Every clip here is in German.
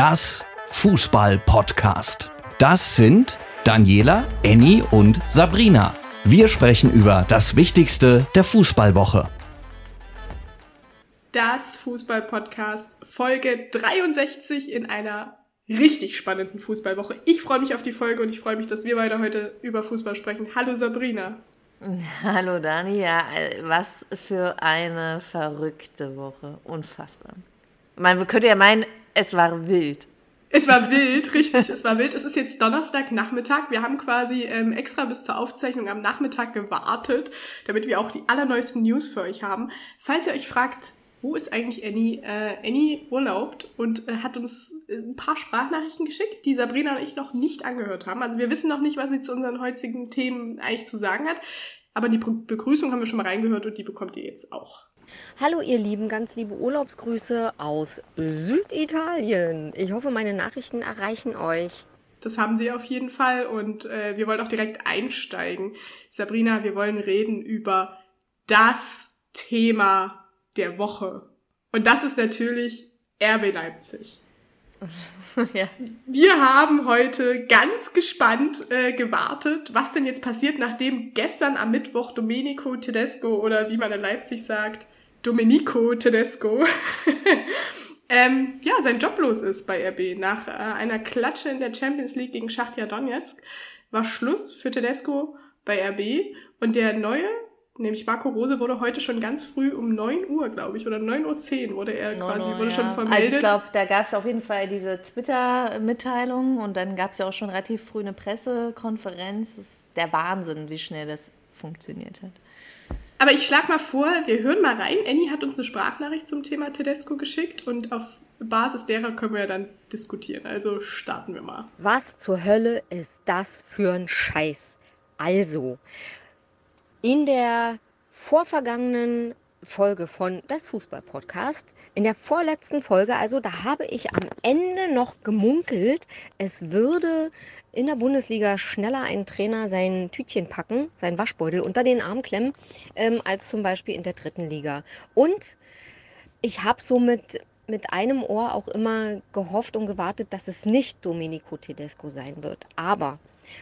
das Fußball-Podcast. Das sind Daniela, Annie und Sabrina. Wir sprechen über das Wichtigste der Fußballwoche. Das Fußball-Podcast Folge 63 in einer richtig spannenden Fußballwoche. Ich freue mich auf die Folge und ich freue mich, dass wir beide heute über Fußball sprechen. Hallo Sabrina. Hallo Dani, ja, was für eine verrückte Woche. Unfassbar. Man könnte ja meinen, es war wild. Es war wild, richtig, es war wild. Es ist jetzt Donnerstagnachmittag. Wir haben quasi ähm, extra bis zur Aufzeichnung am Nachmittag gewartet, damit wir auch die allerneuesten News für euch haben. Falls ihr euch fragt, wo ist eigentlich Annie? Äh, Annie urlaubt und äh, hat uns äh, ein paar Sprachnachrichten geschickt, die Sabrina und ich noch nicht angehört haben. Also wir wissen noch nicht, was sie zu unseren heutigen Themen eigentlich zu sagen hat. Aber die Begrüßung haben wir schon mal reingehört und die bekommt ihr jetzt auch. Hallo ihr Lieben, ganz liebe Urlaubsgrüße aus Süditalien. Ich hoffe, meine Nachrichten erreichen euch. Das haben sie auf jeden Fall und äh, wir wollen auch direkt einsteigen. Sabrina, wir wollen reden über das Thema der Woche. Und das ist natürlich RB Leipzig. ja. Wir haben heute ganz gespannt äh, gewartet, was denn jetzt passiert, nachdem gestern am Mittwoch Domenico Tedesco oder wie man in Leipzig sagt, Domenico Tedesco, ähm, ja, sein Job los ist bei RB. Nach äh, einer Klatsche in der Champions League gegen Schachtja Donetsk war Schluss für Tedesco bei RB und der neue nämlich Marco Rose wurde heute schon ganz früh um 9 Uhr, glaube ich, oder 9.10 Uhr wurde er quasi, Uhr, wurde ja. schon vermeldet. Also ich glaube, da gab es auf jeden Fall diese Twitter-Mitteilung und dann gab es ja auch schon relativ früh eine Pressekonferenz. Das ist der Wahnsinn, wie schnell das funktioniert hat. Aber ich schlage mal vor, wir hören mal rein. Annie hat uns eine Sprachnachricht zum Thema Tedesco geschickt und auf Basis derer können wir dann diskutieren. Also starten wir mal. Was zur Hölle ist das für ein Scheiß? Also, in der vorvergangenen Folge von das Fußball-Podcast, in der vorletzten Folge, also da habe ich am Ende noch gemunkelt, es würde in der Bundesliga schneller ein Trainer sein Tütchen packen, sein Waschbeutel unter den Arm klemmen, ähm, als zum Beispiel in der dritten Liga. Und ich habe somit mit einem Ohr auch immer gehofft und gewartet, dass es nicht Domenico Tedesco sein wird. Aber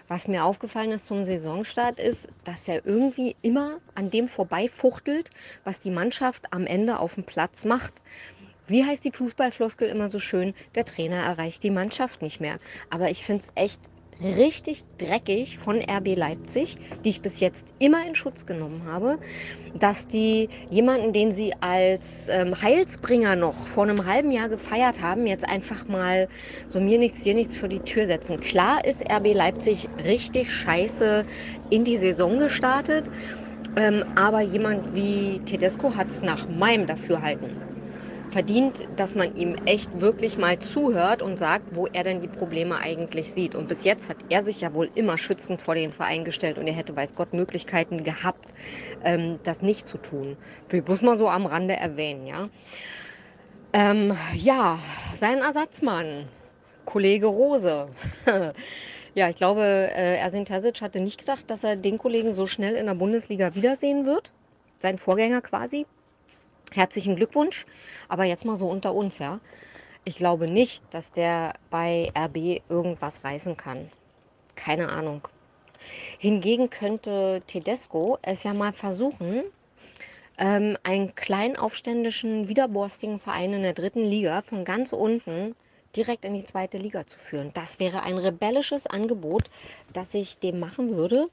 was mir aufgefallen ist zum Saisonstart ist, dass er irgendwie immer an dem vorbeifuchtelt, was die Mannschaft am Ende auf dem Platz macht. Wie heißt die Fußballfloskel immer so schön? Der Trainer erreicht die Mannschaft nicht mehr. Aber ich finde es echt richtig dreckig von RB Leipzig, die ich bis jetzt immer in Schutz genommen habe, dass die jemanden, den sie als ähm, Heilsbringer noch vor einem halben Jahr gefeiert haben, jetzt einfach mal so mir nichts, dir nichts für die Tür setzen. Klar ist RB Leipzig richtig scheiße in die Saison gestartet, ähm, aber jemand wie Tedesco hat es nach meinem Dafürhalten verdient, dass man ihm echt wirklich mal zuhört und sagt, wo er denn die Probleme eigentlich sieht. Und bis jetzt hat er sich ja wohl immer schützend vor den Verein gestellt und er hätte, weiß Gott, Möglichkeiten gehabt, ähm, das nicht zu tun. Ich muss mal so am Rande erwähnen, ja. Ähm, ja, sein Ersatzmann, Kollege Rose. ja, ich glaube, äh, Ersin Terzic hatte nicht gedacht, dass er den Kollegen so schnell in der Bundesliga wiedersehen wird. Sein Vorgänger quasi. Herzlichen Glückwunsch. Aber jetzt mal so unter uns, ja. Ich glaube nicht, dass der bei RB irgendwas reißen kann. Keine Ahnung. Hingegen könnte Tedesco es ja mal versuchen, ähm, einen kleinen aufständischen, widerborstigen Verein in der dritten Liga von ganz unten direkt in die zweite Liga zu führen. Das wäre ein rebellisches Angebot, das ich dem machen würde.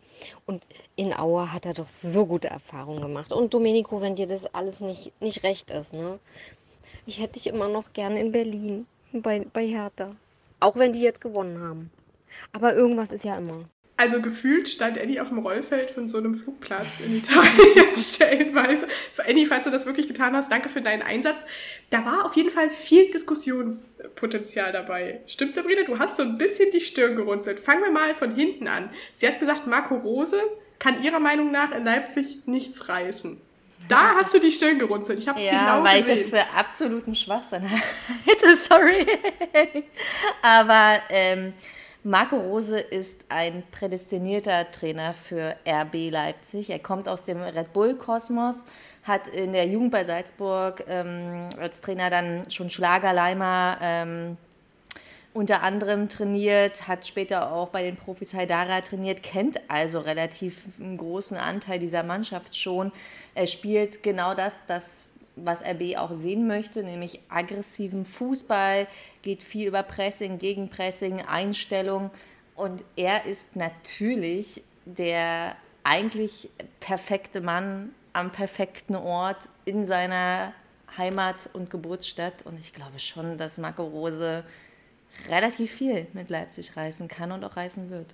Und in Aue hat er doch so gute Erfahrungen gemacht. Und Domenico, wenn dir das alles nicht, nicht recht ist, ne? Ich hätte dich immer noch gern in Berlin, bei, bei Hertha. Auch wenn die jetzt gewonnen haben. Aber irgendwas ist ja immer. Also gefühlt stand Annie auf dem Rollfeld von so einem Flugplatz in Italien stellenweise. Annie, falls du das wirklich getan hast, danke für deinen Einsatz. Da war auf jeden Fall viel Diskussionspotenzial dabei. Stimmt, Sabrina? Du hast so ein bisschen die Stirn gerunzelt. Fangen wir mal von hinten an. Sie hat gesagt, Marco Rose kann ihrer Meinung nach in Leipzig nichts reißen. Da hast du die Stirn gerunzelt. Ich habe es ja, genau weil gesehen. ich das für absoluten Schwachsinn hätte. Sorry. Aber ähm, Marco Rose ist ein prädestinierter Trainer für RB Leipzig. Er kommt aus dem Red Bull-Kosmos, hat in der Jugend bei Salzburg ähm, als Trainer dann schon Schlagerleimer ähm, unter anderem trainiert, hat später auch bei den Profis Haidara trainiert, kennt also relativ einen großen Anteil dieser Mannschaft schon. Er spielt genau das, das was RB auch sehen möchte, nämlich aggressiven Fußball, geht viel über Pressing, Gegenpressing, Einstellung. Und er ist natürlich der eigentlich perfekte Mann am perfekten Ort in seiner Heimat und Geburtsstadt. Und ich glaube schon, dass Marco Rose relativ viel mit Leipzig reißen kann und auch reißen wird.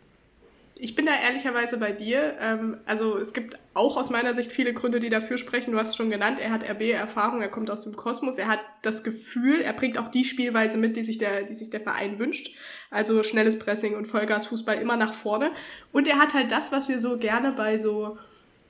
Ich bin da ehrlicherweise bei dir. Ähm, also es gibt auch aus meiner Sicht viele Gründe, die dafür sprechen. Du hast es schon genannt, er hat RB-Erfahrung, er kommt aus dem Kosmos, er hat das Gefühl, er bringt auch die Spielweise mit, die sich der, die sich der Verein wünscht. Also schnelles Pressing und Vollgasfußball immer nach vorne. Und er hat halt das, was wir so gerne bei so,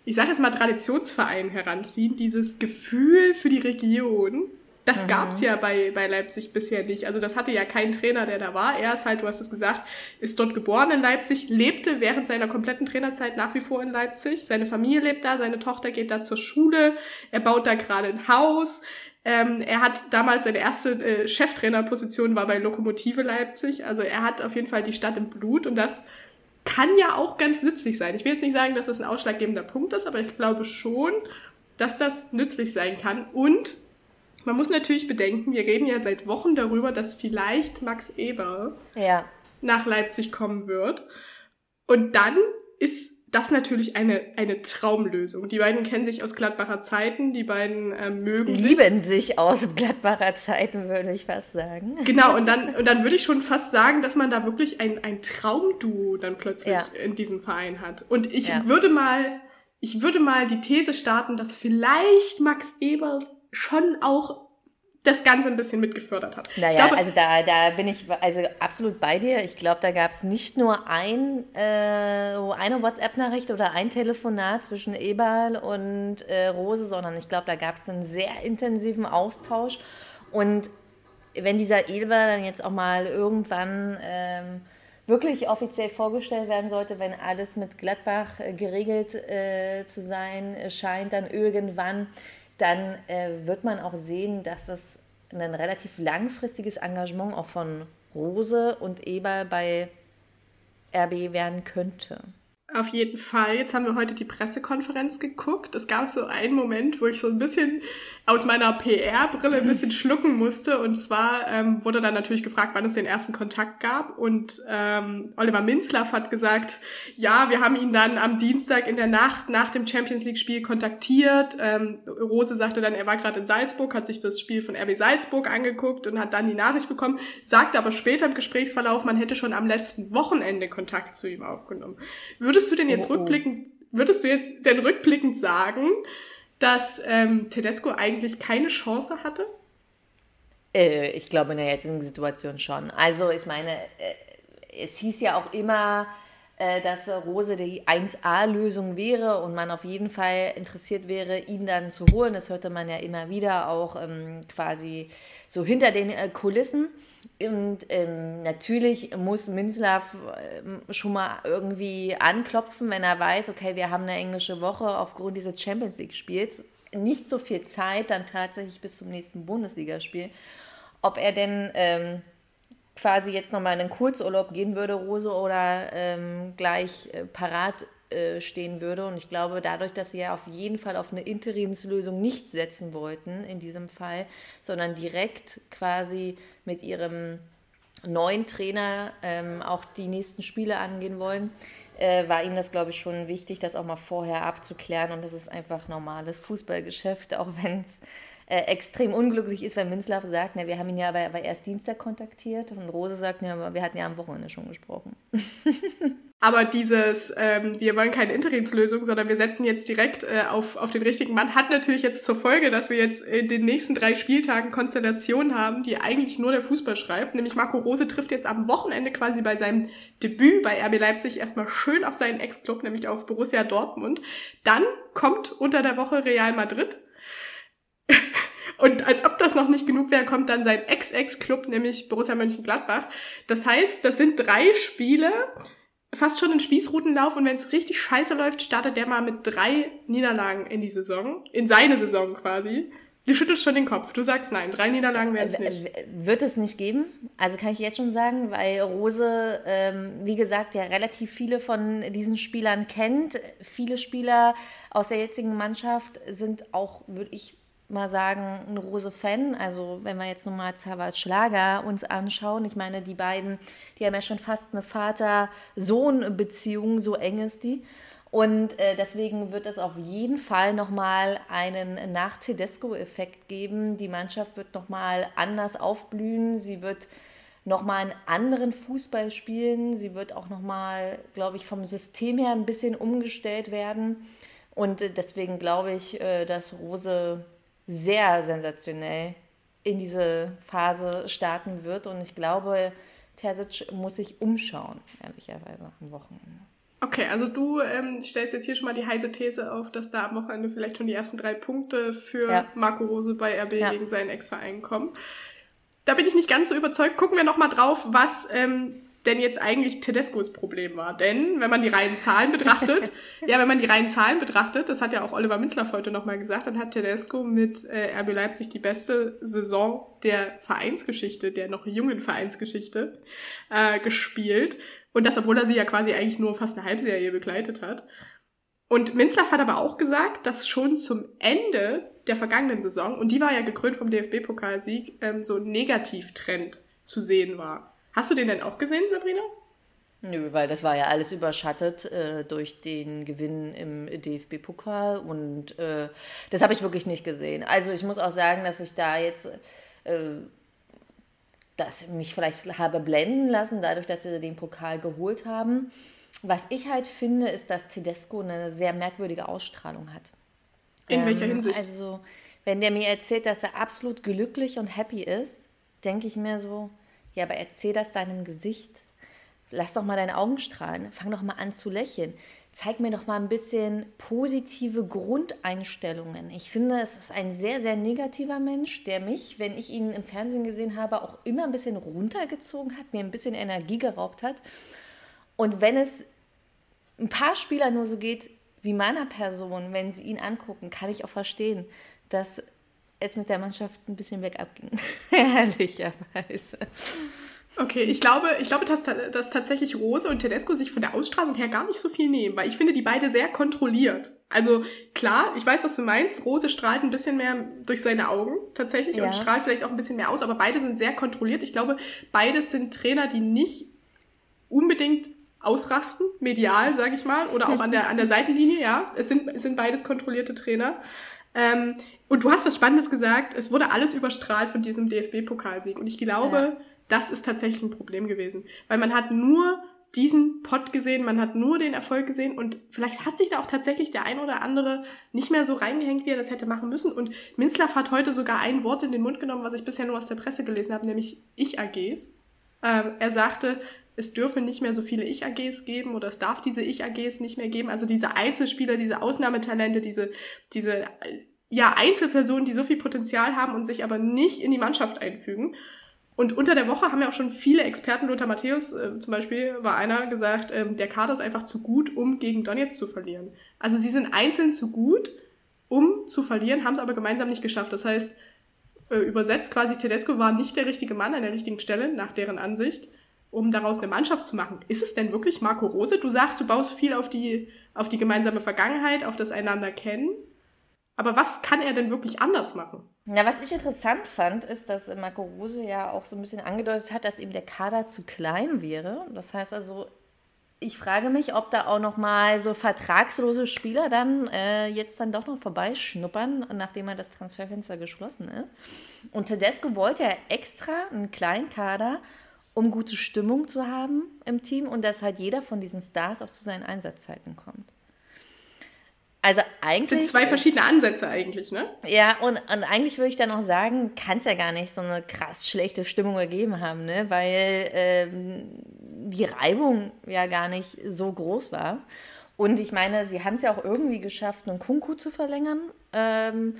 ich sage jetzt mal Traditionsvereinen heranziehen, dieses Gefühl für die Region das mhm. gab es ja bei, bei Leipzig bisher nicht. Also das hatte ja kein Trainer, der da war. Er ist halt, du hast es gesagt, ist dort geboren in Leipzig, lebte während seiner kompletten Trainerzeit nach wie vor in Leipzig. Seine Familie lebt da, seine Tochter geht da zur Schule, er baut da gerade ein Haus. Ähm, er hat damals seine erste äh, Cheftrainerposition war bei Lokomotive Leipzig. Also er hat auf jeden Fall die Stadt im Blut und das kann ja auch ganz nützlich sein. Ich will jetzt nicht sagen, dass das ein ausschlaggebender Punkt ist, aber ich glaube schon, dass das nützlich sein kann. Und man muss natürlich bedenken, wir reden ja seit Wochen darüber, dass vielleicht Max Eber ja. nach Leipzig kommen wird. Und dann ist das natürlich eine, eine Traumlösung. Die beiden kennen sich aus Gladbacher Zeiten, die beiden äh, mögen Lieben sich. sich aus Gladbacher Zeiten, würde ich fast sagen. Genau, und dann, und dann würde ich schon fast sagen, dass man da wirklich ein, ein Traumduo dann plötzlich ja. in diesem Verein hat. Und ich ja. würde mal, ich würde mal die These starten, dass vielleicht Max Eber schon auch das Ganze ein bisschen mitgefördert hat. Naja, glaube, also da, da bin ich also absolut bei dir. Ich glaube, da gab es nicht nur ein, äh, eine WhatsApp-Nachricht oder ein Telefonat zwischen Eberl und äh, Rose, sondern ich glaube, da gab es einen sehr intensiven Austausch. Und wenn dieser Eberl dann jetzt auch mal irgendwann ähm, wirklich offiziell vorgestellt werden sollte, wenn alles mit Gladbach äh, geregelt äh, zu sein scheint, dann irgendwann dann äh, wird man auch sehen, dass es ein relativ langfristiges Engagement auch von Rose und Eber bei RB werden könnte. Auf jeden Fall. Jetzt haben wir heute die Pressekonferenz geguckt. Es gab so einen Moment, wo ich so ein bisschen aus meiner PR-Brille ein bisschen schlucken musste. Und zwar ähm, wurde dann natürlich gefragt, wann es den ersten Kontakt gab. Und ähm, Oliver Minzlaff hat gesagt, ja, wir haben ihn dann am Dienstag in der Nacht nach dem Champions League-Spiel kontaktiert. Ähm, Rose sagte dann, er war gerade in Salzburg, hat sich das Spiel von RB Salzburg angeguckt und hat dann die Nachricht bekommen, sagte aber später im Gesprächsverlauf, man hätte schon am letzten Wochenende Kontakt zu ihm aufgenommen. Würde Würdest du denn jetzt oh, oh. rückblickend, würdest du jetzt denn rückblickend sagen, dass ähm, Tedesco eigentlich keine Chance hatte? Äh, ich glaube in der jetzigen Situation schon. Also ich meine, äh, es hieß ja auch immer, äh, dass Rose die 1A-Lösung wäre und man auf jeden Fall interessiert wäre, ihn dann zu holen. Das hörte man ja immer wieder auch ähm, quasi so hinter den äh, Kulissen. Und ähm, natürlich muss Minzlaff äh, schon mal irgendwie anklopfen, wenn er weiß, okay, wir haben eine englische Woche aufgrund dieses Champions League-Spiels. Nicht so viel Zeit dann tatsächlich bis zum nächsten Bundesligaspiel. Ob er denn ähm, quasi jetzt nochmal in einen Kurzurlaub gehen würde, Rose, oder ähm, gleich äh, parat äh, stehen würde. Und ich glaube, dadurch, dass sie ja auf jeden Fall auf eine Interimslösung nicht setzen wollten in diesem Fall, sondern direkt quasi mit ihrem neuen Trainer ähm, auch die nächsten Spiele angehen wollen, äh, war ihnen das, glaube ich, schon wichtig, das auch mal vorher abzuklären. Und das ist einfach normales Fußballgeschäft, auch wenn es äh, extrem unglücklich ist, weil Münzlaff sagt, na, wir haben ihn ja aber, aber erst Dienstag kontaktiert und Rose sagt, ja, wir hatten ja am Wochenende schon gesprochen. Aber dieses, ähm, wir wollen keine Interimslösung, sondern wir setzen jetzt direkt äh, auf, auf den richtigen Mann, hat natürlich jetzt zur Folge, dass wir jetzt in den nächsten drei Spieltagen Konstellationen haben, die eigentlich nur der Fußball schreibt. Nämlich Marco Rose trifft jetzt am Wochenende quasi bei seinem Debüt bei RB Leipzig erstmal schön auf seinen Ex-Club, nämlich auf Borussia Dortmund. Dann kommt unter der Woche Real Madrid. Und als ob das noch nicht genug wäre, kommt dann sein Ex-Ex-Club, nämlich Borussia Mönchengladbach. Das heißt, das sind drei Spiele, fast schon ein Spießrutenlauf und wenn es richtig scheiße läuft, startet der mal mit drei Niederlagen in die Saison, in seine Saison quasi. Du schüttelst schon den Kopf. Du sagst nein. Drei Niederlagen werden es nicht. Wird es nicht geben. Also kann ich jetzt schon sagen, weil Rose, ähm, wie gesagt, ja relativ viele von diesen Spielern kennt. Viele Spieler aus der jetzigen Mannschaft sind auch, würde ich mal sagen, ein Rose-Fan. Also wenn wir jetzt nochmal Zavat Schlager uns anschauen, ich meine, die beiden, die haben ja schon fast eine Vater-Sohn-Beziehung, so eng ist die. Und äh, deswegen wird es auf jeden Fall nochmal einen Nach-Tedesco-Effekt geben. Die Mannschaft wird nochmal anders aufblühen. Sie wird nochmal einen anderen Fußball spielen. Sie wird auch nochmal, glaube ich, vom System her ein bisschen umgestellt werden. Und äh, deswegen glaube ich, äh, dass Rose sehr sensationell in diese Phase starten wird. Und ich glaube, Terzic muss sich umschauen, ehrlicherweise, am Wochenende. Okay, also du ähm, stellst jetzt hier schon mal die heiße These auf, dass da am Wochenende vielleicht schon die ersten drei Punkte für ja. Marco Rose bei RB ja. gegen seinen Ex-Verein kommen. Da bin ich nicht ganz so überzeugt. Gucken wir noch mal drauf, was ähm, denn jetzt eigentlich Tedescos Problem war. Denn wenn man die reinen Zahlen betrachtet, ja, wenn man die reinen Zahlen betrachtet, das hat ja auch Oliver Minzlaff heute nochmal gesagt, dann hat Tedesco mit äh, RB Leipzig die beste Saison der Vereinsgeschichte, der noch jungen Vereinsgeschichte äh, gespielt. Und das, obwohl er sie ja quasi eigentlich nur fast eine Halbserie begleitet hat. Und Minzlaff hat aber auch gesagt, dass schon zum Ende der vergangenen Saison, und die war ja gekrönt vom DFB-Pokalsieg, ähm, so ein Negativtrend zu sehen war. Hast du den denn auch gesehen, Sabrina? Nö, weil das war ja alles überschattet äh, durch den Gewinn im DFB-Pokal und äh, das habe ich wirklich nicht gesehen. Also ich muss auch sagen, dass ich da jetzt äh, dass mich vielleicht habe blenden lassen, dadurch, dass sie den Pokal geholt haben. Was ich halt finde, ist, dass Tedesco eine sehr merkwürdige Ausstrahlung hat. In ähm, welcher Hinsicht? Also, wenn der mir erzählt, dass er absolut glücklich und happy ist, denke ich mir so, ja, aber erzähl das deinem Gesicht. Lass doch mal deine Augen strahlen. Fang doch mal an zu lächeln zeig mir doch mal ein bisschen positive Grundeinstellungen. Ich finde, es ist ein sehr, sehr negativer Mensch, der mich, wenn ich ihn im Fernsehen gesehen habe, auch immer ein bisschen runtergezogen hat, mir ein bisschen Energie geraubt hat. Und wenn es ein paar Spieler nur so geht wie meiner Person, wenn sie ihn angucken, kann ich auch verstehen, dass es mit der Mannschaft ein bisschen bergab ging. Ehrlicherweise. Okay, ich glaube, ich glaube, dass, dass tatsächlich Rose und Tedesco sich von der Ausstrahlung her gar nicht so viel nehmen, weil ich finde die beide sehr kontrolliert. Also klar, ich weiß, was du meinst. Rose strahlt ein bisschen mehr durch seine Augen tatsächlich ja. und strahlt vielleicht auch ein bisschen mehr aus, aber beide sind sehr kontrolliert. Ich glaube, beides sind Trainer, die nicht unbedingt ausrasten, medial, sage ich mal, oder auch an der, an der Seitenlinie, ja. Es sind, es sind beides kontrollierte Trainer. Ähm, und du hast was Spannendes gesagt. Es wurde alles überstrahlt von diesem DFB-Pokalsieg. Und ich glaube, ja das ist tatsächlich ein Problem gewesen. Weil man hat nur diesen Pot gesehen, man hat nur den Erfolg gesehen und vielleicht hat sich da auch tatsächlich der ein oder andere nicht mehr so reingehängt, wie er das hätte machen müssen. Und Minzlaff hat heute sogar ein Wort in den Mund genommen, was ich bisher nur aus der Presse gelesen habe, nämlich Ich-AGs. Ähm, er sagte, es dürfe nicht mehr so viele Ich-AGs geben oder es darf diese Ich-AGs nicht mehr geben. Also diese Einzelspieler, diese Ausnahmetalente, diese, diese ja, Einzelpersonen, die so viel Potenzial haben und sich aber nicht in die Mannschaft einfügen. Und unter der Woche haben ja auch schon viele Experten, Lothar Matthäus äh, zum Beispiel, war einer gesagt, ähm, der Kader ist einfach zu gut, um gegen Donetsk zu verlieren. Also sie sind einzeln zu gut, um zu verlieren, haben es aber gemeinsam nicht geschafft. Das heißt, äh, übersetzt quasi, Tedesco war nicht der richtige Mann an der richtigen Stelle, nach deren Ansicht, um daraus eine Mannschaft zu machen. Ist es denn wirklich Marco Rose? Du sagst, du baust viel auf die, auf die gemeinsame Vergangenheit, auf das Einander kennen. Aber was kann er denn wirklich anders machen? Na, was ich interessant fand, ist, dass Marco Rose ja auch so ein bisschen angedeutet hat, dass eben der Kader zu klein wäre. Das heißt also, ich frage mich, ob da auch noch mal so vertragslose Spieler dann äh, jetzt dann doch noch vorbeischnuppern, nachdem er das Transferfenster geschlossen ist. Und Tedesco wollte ja extra einen kleinen Kader, um gute Stimmung zu haben im Team und dass halt jeder von diesen Stars auch zu seinen Einsatzzeiten kommt. Also eigentlich. Das sind zwei verschiedene Ansätze eigentlich, ne? Ja, und, und eigentlich würde ich dann auch sagen, kann es ja gar nicht so eine krass schlechte Stimmung ergeben haben, ne? Weil ähm, die Reibung ja gar nicht so groß war. Und ich meine, sie haben es ja auch irgendwie geschafft, einen Kunku zu verlängern. Ähm,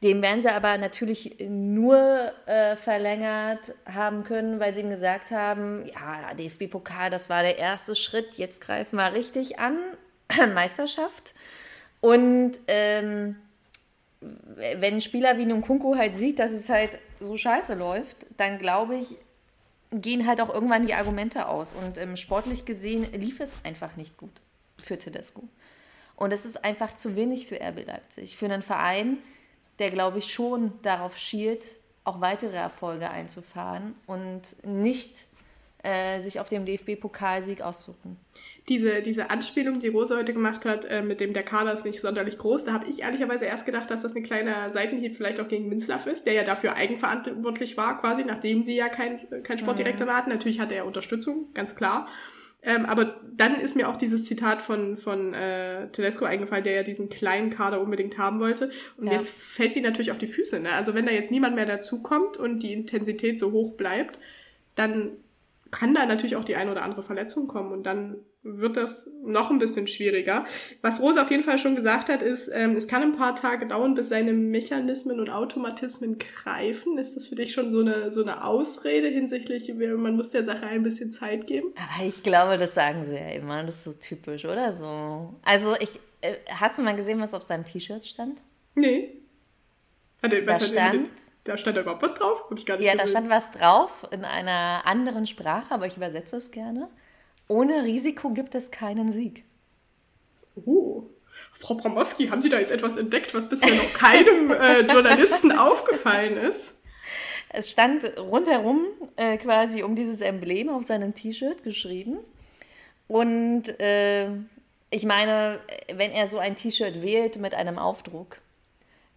den werden sie aber natürlich nur äh, verlängert haben können, weil sie ihm gesagt haben, ja, DFB-Pokal, das war der erste Schritt, jetzt greifen wir richtig an, Meisterschaft. Und ähm, wenn ein Spieler wie Nkunku halt sieht, dass es halt so scheiße läuft, dann glaube ich, gehen halt auch irgendwann die Argumente aus. Und ähm, sportlich gesehen lief es einfach nicht gut für Tedesco. Und es ist einfach zu wenig für RB Leipzig. Für einen Verein, der, glaube ich, schon darauf schielt, auch weitere Erfolge einzufahren und nicht äh, sich auf dem DFB-Pokalsieg aussuchen. Diese, diese Anspielung, die Rose heute gemacht hat, äh, mit dem der Kader ist nicht sonderlich groß, da habe ich ehrlicherweise erst gedacht, dass das ein kleiner Seitenhieb vielleicht auch gegen Minzlaff ist, der ja dafür eigenverantwortlich war, quasi, nachdem sie ja kein, kein Sportdirektor mhm. hatten. Natürlich hatte er Unterstützung, ganz klar. Ähm, aber dann ist mir auch dieses Zitat von, von äh, Tedesco eingefallen, der ja diesen kleinen Kader unbedingt haben wollte. Und ja. jetzt fällt sie natürlich auf die Füße. Ne? Also wenn da jetzt niemand mehr dazukommt und die Intensität so hoch bleibt, dann kann da natürlich auch die eine oder andere Verletzung kommen und dann wird das noch ein bisschen schwieriger. Was Rose auf jeden Fall schon gesagt hat, ist, ähm, es kann ein paar Tage dauern, bis seine Mechanismen und Automatismen greifen. Ist das für dich schon so eine, so eine Ausrede hinsichtlich, man muss der Sache ein bisschen Zeit geben? Aber ich glaube, das sagen sie ja immer, das ist so typisch, oder so. Also ich, äh, hast du mal gesehen, was auf seinem T-Shirt stand? Nee. Hat er, was da stand, da stand da überhaupt was drauf? Hab ich gar nicht ja, gesehen. da stand was drauf in einer anderen Sprache, aber ich übersetze es gerne. Ohne Risiko gibt es keinen Sieg. Oh. Frau Bramowski, haben Sie da jetzt etwas entdeckt, was bisher noch keinem äh, Journalisten aufgefallen ist? Es stand rundherum äh, quasi um dieses Emblem auf seinem T-Shirt geschrieben. Und äh, ich meine, wenn er so ein T-Shirt wählt mit einem Aufdruck,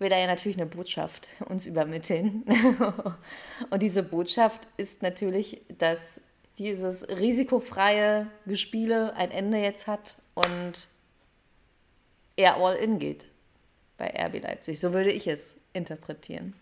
will er ja natürlich eine Botschaft uns übermitteln. Und diese Botschaft ist natürlich, dass dieses risikofreie Gespiele ein Ende jetzt hat und er all in geht bei RB Leipzig. So würde ich es interpretieren.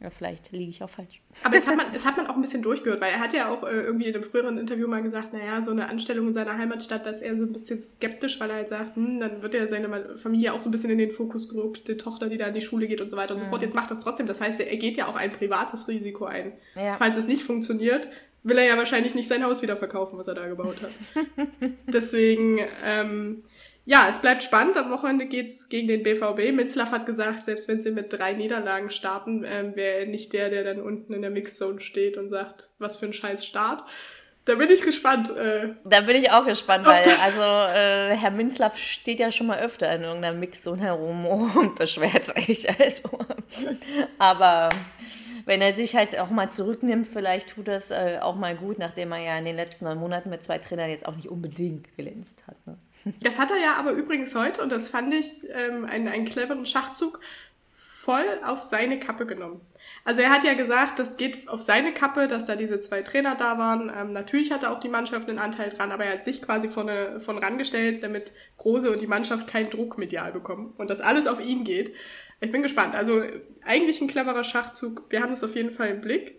Ja, vielleicht liege ich auch falsch. Aber es hat, man, es hat man auch ein bisschen durchgehört, weil er hat ja auch äh, irgendwie in einem früheren Interview mal gesagt, naja, so eine Anstellung in seiner Heimatstadt, dass er so ein bisschen skeptisch, weil er halt sagt, hm, dann wird ja seine Familie auch so ein bisschen in den Fokus gerückt, die Tochter, die da in die Schule geht und so weiter und mhm. so fort. Jetzt macht das trotzdem. Das heißt, er geht ja auch ein privates Risiko ein. Ja. Falls es nicht funktioniert, will er ja wahrscheinlich nicht sein Haus wieder verkaufen, was er da gebaut hat. Deswegen, ähm, ja, es bleibt spannend. Am Wochenende geht's gegen den BVB. Mitzlaff hat gesagt, selbst wenn sie mit drei Niederlagen starten, ähm, wäre er nicht der, der dann unten in der Mixzone steht und sagt, was für ein scheiß Start. Da bin ich gespannt. Äh, da bin ich auch gespannt, weil also äh, Herr Minzlaff steht ja schon mal öfter in irgendeiner Mixzone herum und beschwert sich. Also. Aber wenn er sich halt auch mal zurücknimmt, vielleicht tut das äh, auch mal gut, nachdem er ja in den letzten neun Monaten mit zwei Trainern jetzt auch nicht unbedingt glänzt hat. Ne? Das hat er ja aber übrigens heute, und das fand ich ähm, einen, einen cleveren Schachzug, voll auf seine Kappe genommen. Also er hat ja gesagt, das geht auf seine Kappe, dass da diese zwei Trainer da waren. Ähm, natürlich hatte auch die Mannschaft einen Anteil dran, aber er hat sich quasi von, von rangestellt, damit Große und die Mannschaft keinen Druck medial bekommen und das alles auf ihn geht. Ich bin gespannt. Also eigentlich ein cleverer Schachzug. Wir haben es auf jeden Fall im Blick.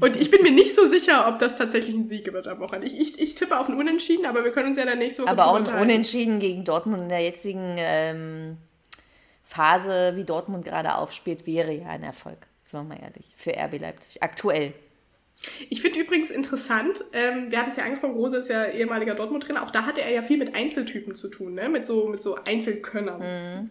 Und ich bin mir nicht so sicher, ob das tatsächlich ein Sieg wird am Wochenende. Ich, ich, ich tippe auf ein Unentschieden, aber wir können uns ja dann nächste Woche Aber auch ein Unentschieden gegen Dortmund in der jetzigen ähm, Phase, wie Dortmund gerade aufspielt, wäre ja ein Erfolg. Sagen wir mal ehrlich. Für RB Leipzig. Aktuell. Ich finde übrigens interessant, ähm, wir hatten es ja angesprochen, Rose ist ja ehemaliger Dortmund-Trainer, auch da hatte er ja viel mit Einzeltypen zu tun, ne? mit, so, mit so Einzelkönnern. Mhm.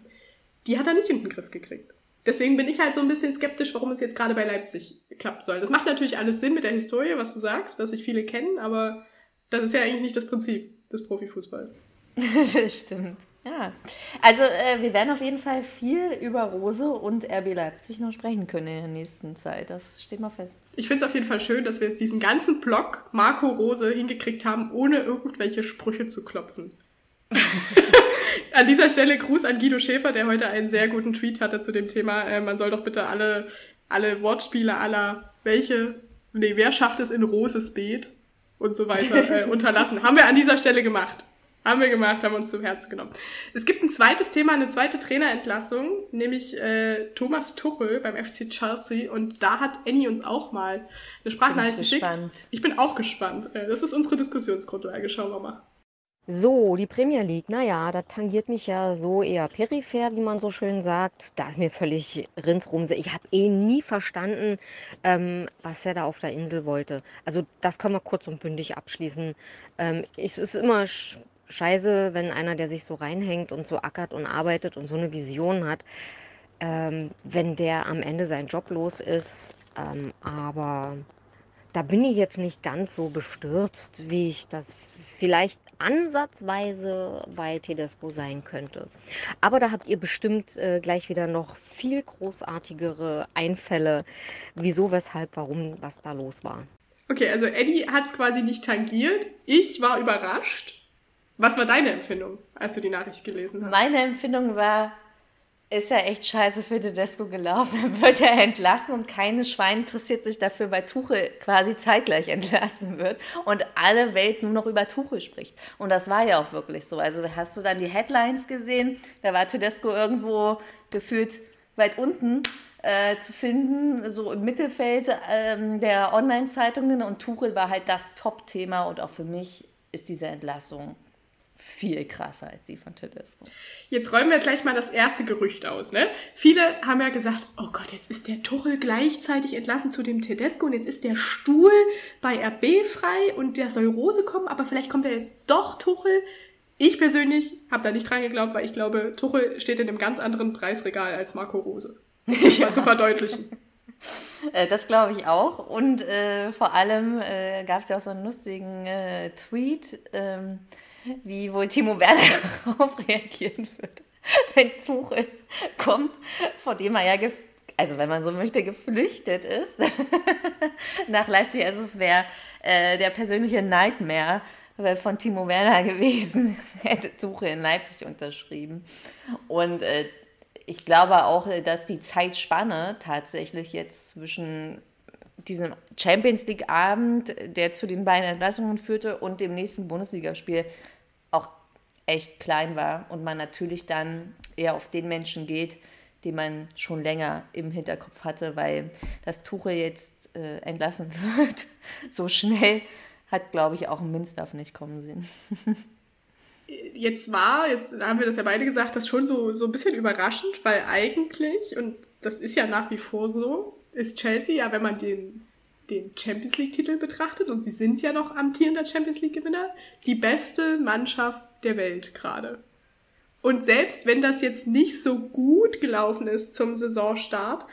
Die hat er nicht in den Griff gekriegt. Deswegen bin ich halt so ein bisschen skeptisch, warum es jetzt gerade bei Leipzig klappen soll. Das macht natürlich alles Sinn mit der Historie, was du sagst, dass sich viele kennen, aber das ist ja eigentlich nicht das Prinzip des Profifußballs. das stimmt. Ja, also äh, wir werden auf jeden Fall viel über Rose und RB Leipzig noch sprechen können in der nächsten Zeit. Das steht mal fest. Ich finde es auf jeden Fall schön, dass wir jetzt diesen ganzen Block Marco Rose hingekriegt haben, ohne irgendwelche Sprüche zu klopfen. an dieser Stelle Gruß an Guido Schäfer, der heute einen sehr guten Tweet hatte zu dem Thema. Äh, man soll doch bitte alle, alle Wortspiele aller welche, nee, wer schafft es in Roses Beet und so weiter äh, unterlassen. Haben wir an dieser Stelle gemacht. Haben wir gemacht, haben uns zum Herzen genommen. Es gibt ein zweites Thema, eine zweite Trainerentlassung, nämlich äh, Thomas Tuchel beim FC Chelsea. Und da hat Annie uns auch mal eine Sprachnachricht geschickt. Gespannt. Ich bin auch gespannt. Äh, das ist unsere Diskussionsgrundlage. Schauen wir mal. So, die Premier League, naja, das tangiert mich ja so eher peripher, wie man so schön sagt. Da ist mir völlig rinsrumse. Ich habe eh nie verstanden, ähm, was er da auf der Insel wollte. Also das können wir kurz und bündig abschließen. Ähm, es ist immer scheiße, wenn einer, der sich so reinhängt und so ackert und arbeitet und so eine Vision hat, ähm, wenn der am Ende seinen Job los ist. Ähm, aber da bin ich jetzt nicht ganz so bestürzt, wie ich das vielleicht ansatzweise bei Tedesco sein könnte. Aber da habt ihr bestimmt äh, gleich wieder noch viel großartigere Einfälle, wieso, weshalb, warum, was da los war. Okay, also Eddie hat es quasi nicht tangiert. Ich war überrascht. Was war deine Empfindung, als du die Nachricht gelesen hast? Meine Empfindung war, ist ja echt scheiße für Tedesco gelaufen. Dann wird er entlassen und keine Schwein interessiert sich dafür, weil Tuchel quasi zeitgleich entlassen wird und alle Welt nur noch über Tuchel spricht. Und das war ja auch wirklich so. Also hast du dann die Headlines gesehen? Da war Tedesco irgendwo gefühlt weit unten äh, zu finden, so im Mittelfeld ähm, der Online-Zeitungen und Tuchel war halt das Top-Thema und auch für mich ist diese Entlassung viel krasser als die von Tedesco. Jetzt räumen wir gleich mal das erste Gerücht aus. Ne? Viele haben ja gesagt, oh Gott, jetzt ist der Tuchel gleichzeitig entlassen zu dem Tedesco und jetzt ist der Stuhl bei RB frei und der soll Rose kommen, aber vielleicht kommt er jetzt doch Tuchel. Ich persönlich habe da nicht dran geglaubt, weil ich glaube, Tuchel steht in einem ganz anderen Preisregal als Marco Rose. Um das mal zu verdeutlichen. Äh, das glaube ich auch. Und äh, vor allem äh, gab es ja auch so einen lustigen äh, Tweet. Ähm, wie wohl Timo Werner darauf reagieren würde, wenn Tuchel kommt, vor dem er ja, also wenn man so möchte, geflüchtet ist nach Leipzig. Also es wäre äh, der persönliche Nightmare von Timo Werner gewesen, hätte Tuchel in Leipzig unterschrieben. Und äh, ich glaube auch, dass die Zeitspanne tatsächlich jetzt zwischen diesem Champions League Abend, der zu den beiden Entlassungen führte, und dem nächsten Bundesligaspiel echt klein war und man natürlich dann eher auf den Menschen geht, den man schon länger im Hinterkopf hatte, weil das Tuche jetzt äh, entlassen wird, so schnell hat, glaube ich, auch ein Minzlaff nicht kommen sehen. jetzt war, jetzt haben wir das ja beide gesagt, das schon so, so ein bisschen überraschend, weil eigentlich, und das ist ja nach wie vor so, ist Chelsea ja, wenn man den den Champions League-Titel betrachtet, und sie sind ja noch amtierender Champions League-Gewinner, die beste Mannschaft der Welt gerade. Und selbst wenn das jetzt nicht so gut gelaufen ist zum Saisonstart,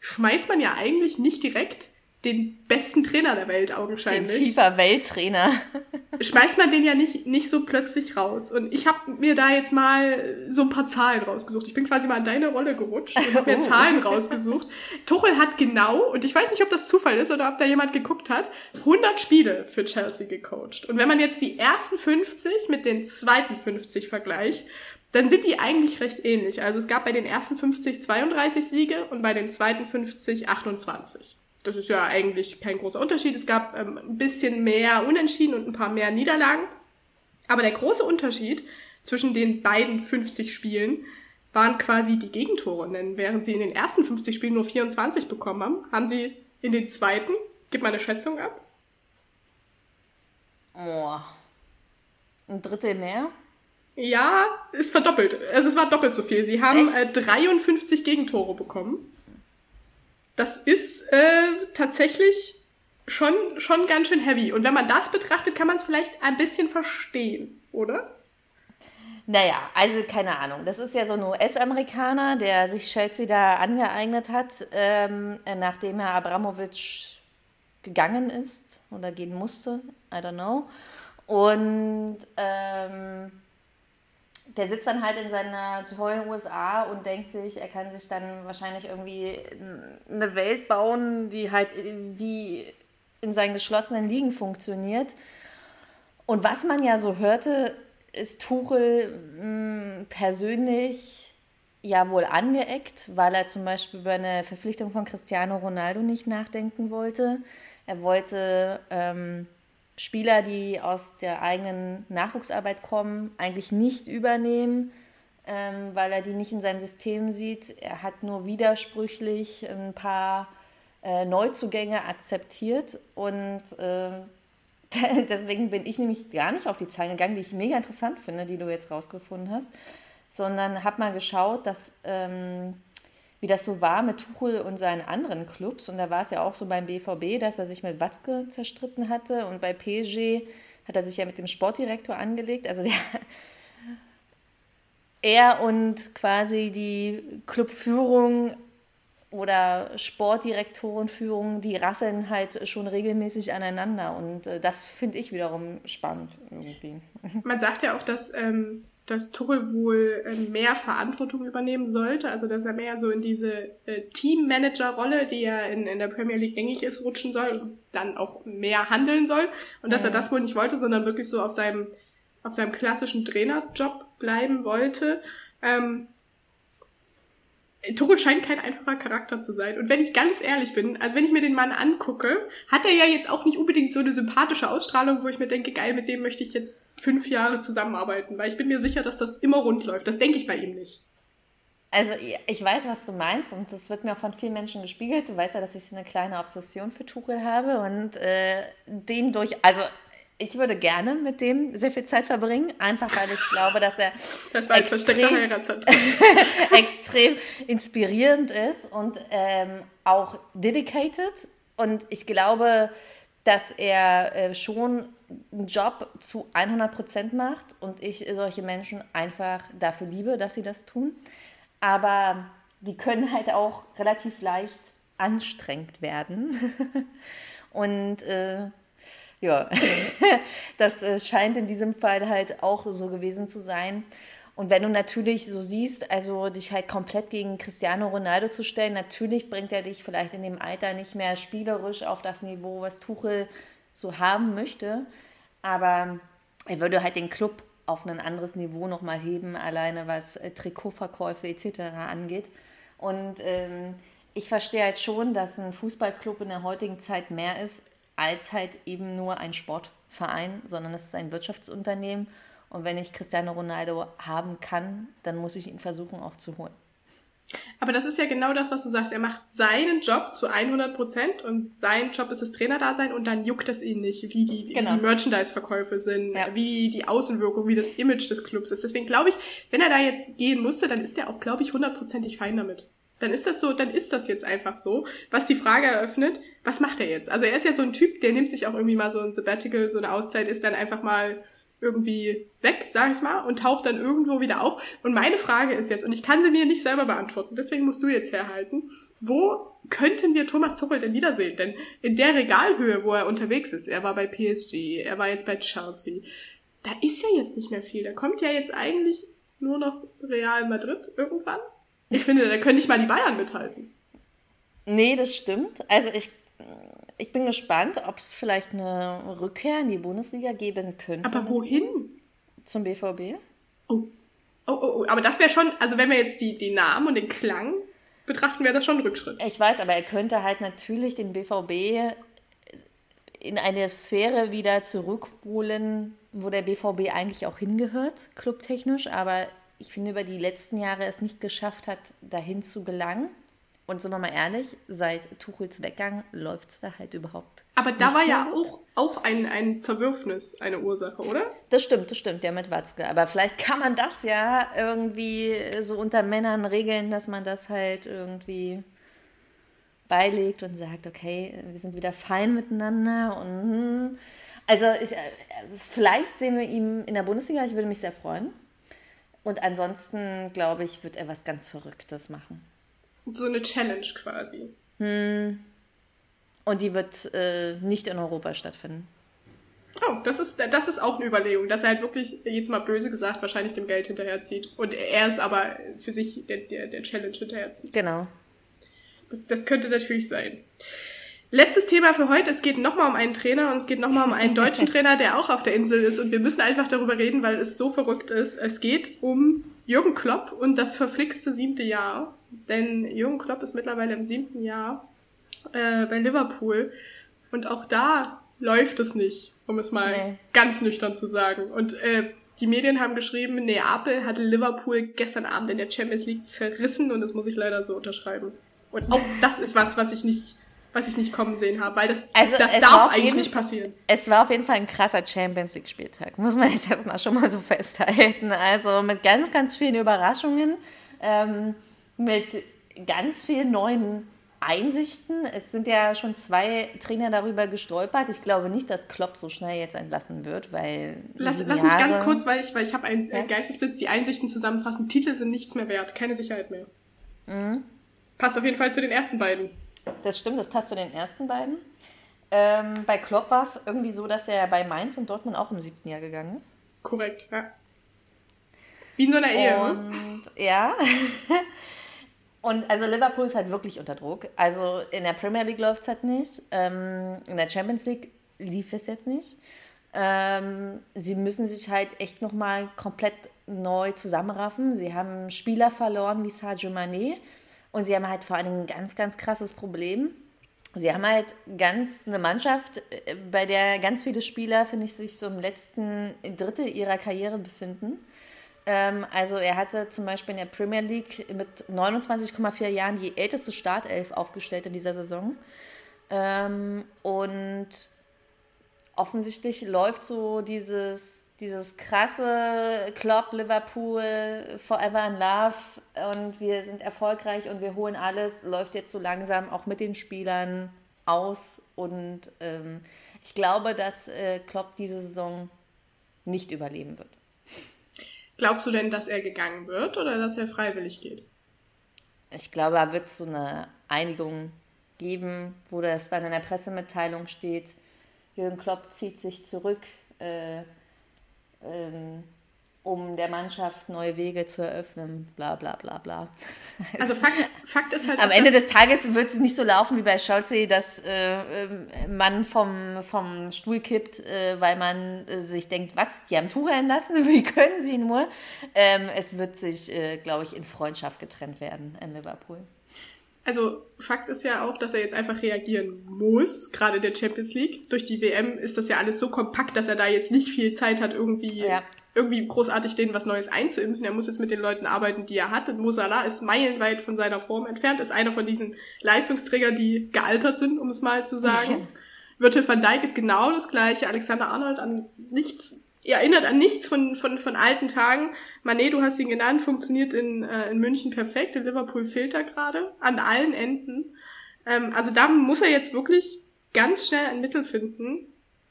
schmeißt man ja eigentlich nicht direkt den besten Trainer der Welt augenscheinlich. Den FIFA-Welttrainer. Schmeißt man den ja nicht, nicht so plötzlich raus. Und ich habe mir da jetzt mal so ein paar Zahlen rausgesucht. Ich bin quasi mal in deine Rolle gerutscht und habe mir oh. Zahlen rausgesucht. Tuchel hat genau, und ich weiß nicht, ob das Zufall ist oder ob da jemand geguckt hat, 100 Spiele für Chelsea gecoacht. Und wenn man jetzt die ersten 50 mit den zweiten 50 vergleicht, dann sind die eigentlich recht ähnlich. Also es gab bei den ersten 50 32 Siege und bei den zweiten 50 28 das ist ja eigentlich kein großer Unterschied. Es gab ähm, ein bisschen mehr Unentschieden und ein paar mehr Niederlagen. Aber der große Unterschied zwischen den beiden 50 Spielen waren quasi die Gegentore. Denn während sie in den ersten 50 Spielen nur 24 bekommen haben, haben sie in den zweiten, gib mal eine Schätzung ab. Boah. Ein Drittel mehr? Ja, ist verdoppelt. Also es war doppelt so viel. Sie haben äh, 53 Gegentore bekommen das ist äh, tatsächlich schon, schon ganz schön heavy. Und wenn man das betrachtet, kann man es vielleicht ein bisschen verstehen, oder? Naja, also keine Ahnung. Das ist ja so ein US-Amerikaner, der sich Chelsea da angeeignet hat, ähm, nachdem Herr Abramowitsch gegangen ist oder gehen musste. I don't know. Und ähm, der sitzt dann halt in seiner tollen USA und denkt sich, er kann sich dann wahrscheinlich irgendwie eine Welt bauen, die halt wie in seinen geschlossenen Ligen funktioniert. Und was man ja so hörte, ist Tuchel mh, hm, persönlich ja wohl angeeckt, weil er zum Beispiel über eine Verpflichtung von Cristiano Ronaldo nicht nachdenken wollte. Er wollte ähm, Spieler, die aus der eigenen Nachwuchsarbeit kommen, eigentlich nicht übernehmen, ähm, weil er die nicht in seinem System sieht. Er hat nur widersprüchlich ein paar äh, Neuzugänge akzeptiert und äh, deswegen bin ich nämlich gar nicht auf die Zahlen gegangen, die ich mega interessant finde, die du jetzt rausgefunden hast, sondern habe mal geschaut, dass ähm, wie das so war mit Tuchel und seinen anderen Clubs. Und da war es ja auch so beim BVB, dass er sich mit Watzke zerstritten hatte. Und bei PSG hat er sich ja mit dem Sportdirektor angelegt. Also der er und quasi die Clubführung oder Sportdirektorenführung, die rasseln halt schon regelmäßig aneinander. Und äh, das finde ich wiederum spannend irgendwie. Man sagt ja auch, dass, ähm, dass Tuchel wohl äh, mehr Verantwortung übernehmen sollte, also dass er mehr so in diese äh, Teammanager-Rolle, die ja in, in der Premier League gängig ist, rutschen soll und dann auch mehr handeln soll. Und dass ja. er das wohl nicht wollte, sondern wirklich so auf seinem, auf seinem klassischen Trainerjob bleiben wollte. Ähm, Tuchel scheint kein einfacher Charakter zu sein. Und wenn ich ganz ehrlich bin, also wenn ich mir den Mann angucke, hat er ja jetzt auch nicht unbedingt so eine sympathische Ausstrahlung, wo ich mir denke, geil, mit dem möchte ich jetzt fünf Jahre zusammenarbeiten, weil ich bin mir sicher, dass das immer rund läuft. Das denke ich bei ihm nicht. Also ich weiß, was du meinst und das wird mir auch von vielen Menschen gespiegelt. Du weißt ja, dass ich so eine kleine Obsession für Tuchel habe und äh, den durch, also ich würde gerne mit dem sehr viel Zeit verbringen, einfach weil ich glaube, dass er das extrem, extrem inspirierend ist und ähm, auch dedicated. Und ich glaube, dass er äh, schon einen Job zu 100 Prozent macht und ich solche Menschen einfach dafür liebe, dass sie das tun. Aber die können halt auch relativ leicht anstrengend werden. und äh, ja, das äh, scheint in diesem Fall halt auch so gewesen zu sein. Und wenn du natürlich so siehst, also dich halt komplett gegen Cristiano Ronaldo zu stellen, natürlich bringt er dich vielleicht in dem Alter nicht mehr spielerisch auf das Niveau, was Tuchel so haben möchte. Aber er würde halt den Club auf ein anderes Niveau nochmal heben, alleine was äh, Trikotverkäufe etc. angeht. Und ähm, ich verstehe halt schon, dass ein Fußballclub in der heutigen Zeit mehr ist als halt eben nur ein Sportverein, sondern es ist ein Wirtschaftsunternehmen. Und wenn ich Cristiano Ronaldo haben kann, dann muss ich ihn versuchen auch zu holen. Aber das ist ja genau das, was du sagst. Er macht seinen Job zu 100 Prozent und sein Job ist das Trainerdasein und dann juckt es ihn nicht, wie die, genau. die Merchandise-Verkäufe sind, ja. wie die Außenwirkung, wie das Image des Clubs ist. Deswegen glaube ich, wenn er da jetzt gehen musste, dann ist er auch, glaube ich, hundertprozentig fein damit dann ist das so, dann ist das jetzt einfach so. Was die Frage eröffnet, was macht er jetzt? Also er ist ja so ein Typ, der nimmt sich auch irgendwie mal so ein Sabbatical, so eine Auszeit, ist dann einfach mal irgendwie weg, sag ich mal, und taucht dann irgendwo wieder auf. Und meine Frage ist jetzt, und ich kann sie mir nicht selber beantworten, deswegen musst du jetzt herhalten, wo könnten wir Thomas Tuchel denn wiedersehen? Denn in der Regalhöhe, wo er unterwegs ist, er war bei PSG, er war jetzt bei Chelsea, da ist ja jetzt nicht mehr viel. Da kommt ja jetzt eigentlich nur noch Real Madrid irgendwann. Ich finde, da können nicht mal die Bayern mithalten. Nee, das stimmt. Also ich, ich bin gespannt, ob es vielleicht eine Rückkehr in die Bundesliga geben könnte. Aber wohin? Zum BVB. Oh. Oh, oh, oh. Aber das wäre schon, also wenn wir jetzt die, die Namen und den Klang betrachten, wäre das schon ein Rückschritt. Ich weiß, aber er könnte halt natürlich den BVB in eine Sphäre wieder zurückholen, wo der BVB eigentlich auch hingehört, clubtechnisch. Aber ich finde, über die letzten Jahre es nicht geschafft hat, dahin zu gelangen. Und sind wir mal ehrlich, seit Tuchels Weggang läuft es da halt überhaupt. Aber da war ja auch, auch ein, ein Zerwürfnis eine Ursache, oder? Das stimmt, das stimmt, ja, mit Watzke. Aber vielleicht kann man das ja irgendwie so unter Männern regeln, dass man das halt irgendwie beilegt und sagt, okay, wir sind wieder fein miteinander und hm. also ich, äh, vielleicht sehen wir ihn in der Bundesliga, ich würde mich sehr freuen. Und ansonsten, glaube ich, wird er was ganz Verrücktes machen. So eine Challenge quasi. Hm. Und die wird äh, nicht in Europa stattfinden. Oh, das ist, das ist auch eine Überlegung, dass er halt wirklich, jetzt mal böse gesagt, wahrscheinlich dem Geld hinterherzieht. Und er ist aber für sich der, der, der Challenge hinterherzieht. Genau. Das, das könnte natürlich sein. Letztes Thema für heute. Es geht nochmal um einen Trainer und es geht nochmal um einen deutschen Trainer, der auch auf der Insel ist. Und wir müssen einfach darüber reden, weil es so verrückt ist. Es geht um Jürgen Klopp und das verflixte siebte Jahr. Denn Jürgen Klopp ist mittlerweile im siebten Jahr äh, bei Liverpool. Und auch da läuft es nicht, um es mal nee. ganz nüchtern zu sagen. Und äh, die Medien haben geschrieben, Neapel hat Liverpool gestern Abend in der Champions League zerrissen und das muss ich leider so unterschreiben. Und auch das ist was, was ich nicht was ich nicht kommen sehen habe, weil das, also das darf eigentlich jeden, nicht passieren. Es war auf jeden Fall ein krasser Champions League Spieltag, muss man jetzt erstmal schon mal so festhalten. Also mit ganz, ganz vielen Überraschungen, ähm, mit ganz vielen neuen Einsichten. Es sind ja schon zwei Trainer darüber gestolpert. Ich glaube nicht, dass Klopp so schnell jetzt entlassen wird, weil. Lass, lass mich ganz kurz, weil ich, weil ich habe einen ja? Geistesblitz, die Einsichten zusammenfassen. Titel sind nichts mehr wert, keine Sicherheit mehr. Mhm. Passt auf jeden Fall zu den ersten beiden. Das stimmt, das passt zu den ersten beiden. Ähm, bei Klopp war es irgendwie so, dass er bei Mainz und Dortmund auch im siebten Jahr gegangen ist. Korrekt, ja. Wie in so einer Ehe. Ne? Und ja. Und also Liverpool ist halt wirklich unter Druck. Also in der Premier League läuft es halt nicht. Ähm, in der Champions League lief es jetzt nicht. Ähm, sie müssen sich halt echt nochmal komplett neu zusammenraffen. Sie haben Spieler verloren wie Sadio Mané. Und sie haben halt vor allem ein ganz, ganz krasses Problem. Sie haben halt ganz eine Mannschaft, äh, bei der ganz viele Spieler, finde ich, sich so im letzten Drittel ihrer Karriere befinden. Ähm, also er hatte zum Beispiel in der Premier League mit 29,4 Jahren die älteste Startelf aufgestellt in dieser Saison. Ähm, und offensichtlich läuft so dieses, dieses krasse Klopp Liverpool Forever in Love und wir sind erfolgreich und wir holen alles, läuft jetzt so langsam auch mit den Spielern aus. Und ähm, ich glaube, dass äh, Klopp diese Saison nicht überleben wird. Glaubst du denn, dass er gegangen wird oder dass er freiwillig geht? Ich glaube, da wird es so eine Einigung geben, wo das dann in der Pressemitteilung steht. Jürgen Klopp zieht sich zurück. Äh, ähm, um der Mannschaft neue Wege zu eröffnen, bla bla bla bla. Also Fakt, Fakt ist halt. Am Ende des Tages wird es nicht so laufen wie bei Scholze, dass äh, ähm, man vom, vom Stuhl kippt, äh, weil man äh, sich denkt, was, die haben Tuch lassen, wie können sie nur? Ähm, es wird sich, äh, glaube ich, in Freundschaft getrennt werden in Liverpool. Also Fakt ist ja auch, dass er jetzt einfach reagieren muss, gerade der Champions League. Durch die WM ist das ja alles so kompakt, dass er da jetzt nicht viel Zeit hat, irgendwie ja irgendwie großartig denen was Neues einzuimpfen. Er muss jetzt mit den Leuten arbeiten, die er hat. Und Mosala ist meilenweit von seiner Form entfernt, ist einer von diesen Leistungsträgern, die gealtert sind, um es mal zu sagen. Virgil van Dijk ist genau das gleiche. Alexander Arnold an nichts, erinnert an nichts von, von, von alten Tagen. Manet, du hast ihn genannt, funktioniert in, äh, in München perfekt. In Liverpool fehlt er gerade an allen Enden. Ähm, also da muss er jetzt wirklich ganz schnell ein Mittel finden,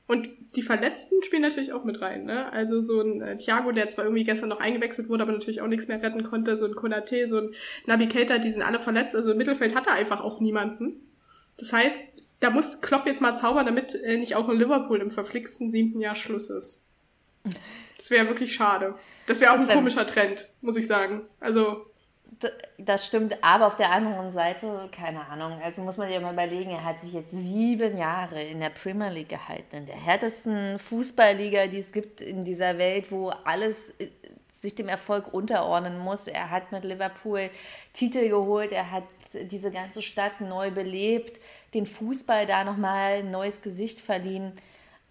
und die Verletzten spielen natürlich auch mit rein. Ne? Also so ein äh, Thiago, der zwar irgendwie gestern noch eingewechselt wurde, aber natürlich auch nichts mehr retten konnte. So ein Konate, so ein Nabi Keita, die sind alle verletzt. Also im Mittelfeld hat er einfach auch niemanden. Das heißt, da muss Klopp jetzt mal zaubern, damit äh, nicht auch in Liverpool im verflixten siebten Jahr Schluss ist. Das wäre wirklich schade. Das wäre auch das ein komischer Trend, muss ich sagen. Also das stimmt, aber auf der anderen Seite, keine Ahnung, also muss man sich mal überlegen, er hat sich jetzt sieben Jahre in der Premier League gehalten, in der härtesten Fußballliga, die es gibt in dieser Welt, wo alles äh, sich dem Erfolg unterordnen muss. Er hat mit Liverpool Titel geholt, er hat diese ganze Stadt neu belebt, den Fußball da nochmal ein neues Gesicht verliehen.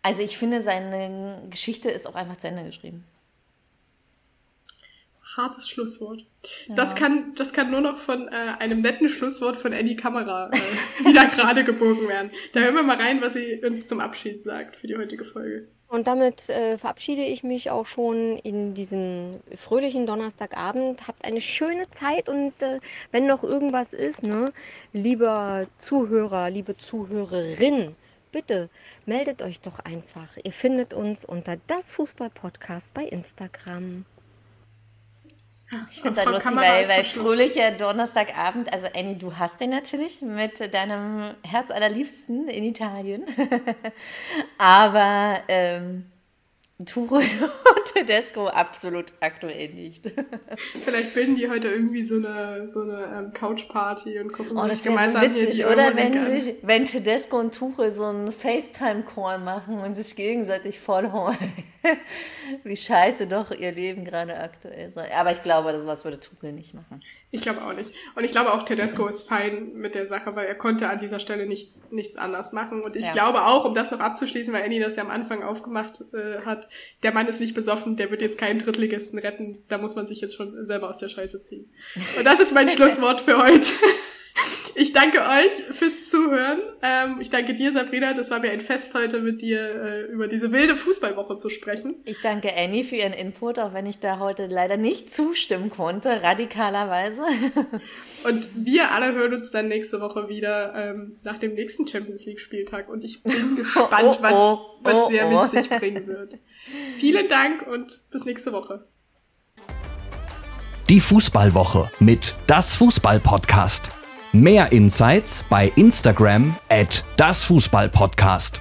Also ich finde, seine Geschichte ist auch einfach zu Ende geschrieben hartes Schlusswort. Ja. Das, kann, das kann nur noch von äh, einem netten Schlusswort von Annie Kamera äh, wieder gerade gebogen werden. Da hören wir mal rein, was sie uns zum Abschied sagt für die heutige Folge. Und damit äh, verabschiede ich mich auch schon in diesen fröhlichen Donnerstagabend. Habt eine schöne Zeit und äh, wenn noch irgendwas ist, ne, lieber Zuhörer, liebe Zuhörerin, bitte meldet euch doch einfach. Ihr findet uns unter das Fußball Podcast bei Instagram. Ich finde es halt lustig, weil, weil fröhlicher Donnerstagabend, also Annie, du hast den natürlich mit deinem Herz allerliebsten in Italien. Aber ähm, Turo Tedesco absolut aktuell nicht. Vielleicht bilden die heute irgendwie so eine, so eine ähm, Couch-Party und gucken oh, das sich gemeinsam so witzig, hier Oder wenn, sich, wenn Tedesco und Tuchel so einen FaceTime-Call machen und sich gegenseitig vollhauen. Wie scheiße doch ihr Leben gerade aktuell sei. Aber ich glaube, das was würde Tuchel nicht machen. Ich glaube auch nicht. Und ich glaube auch, Tedesco ist fein mit der Sache, weil er konnte an dieser Stelle nichts, nichts anders machen. Und ich ja. glaube auch, um das noch abzuschließen, weil Annie das ja am Anfang aufgemacht äh, hat, der Mann ist nicht besoffen, der wird jetzt keinen Drittligisten retten. Da muss man sich jetzt schon selber aus der Scheiße ziehen. Und das ist mein Schlusswort für heute. Ich danke euch fürs Zuhören. Ähm, ich danke dir, Sabrina. Das war mir ein Fest, heute mit dir äh, über diese wilde Fußballwoche zu sprechen. Ich danke Annie für ihren Input, auch wenn ich da heute leider nicht zustimmen konnte, radikalerweise. Und wir alle hören uns dann nächste Woche wieder ähm, nach dem nächsten Champions League-Spieltag. Und ich bin gespannt, oh, oh, was, oh, was der mit sich bringen wird. Vielen Dank und bis nächste Woche. Die Fußballwoche mit Das Fußball-Podcast. Mehr Insights bei Instagram at das Fußball Podcast.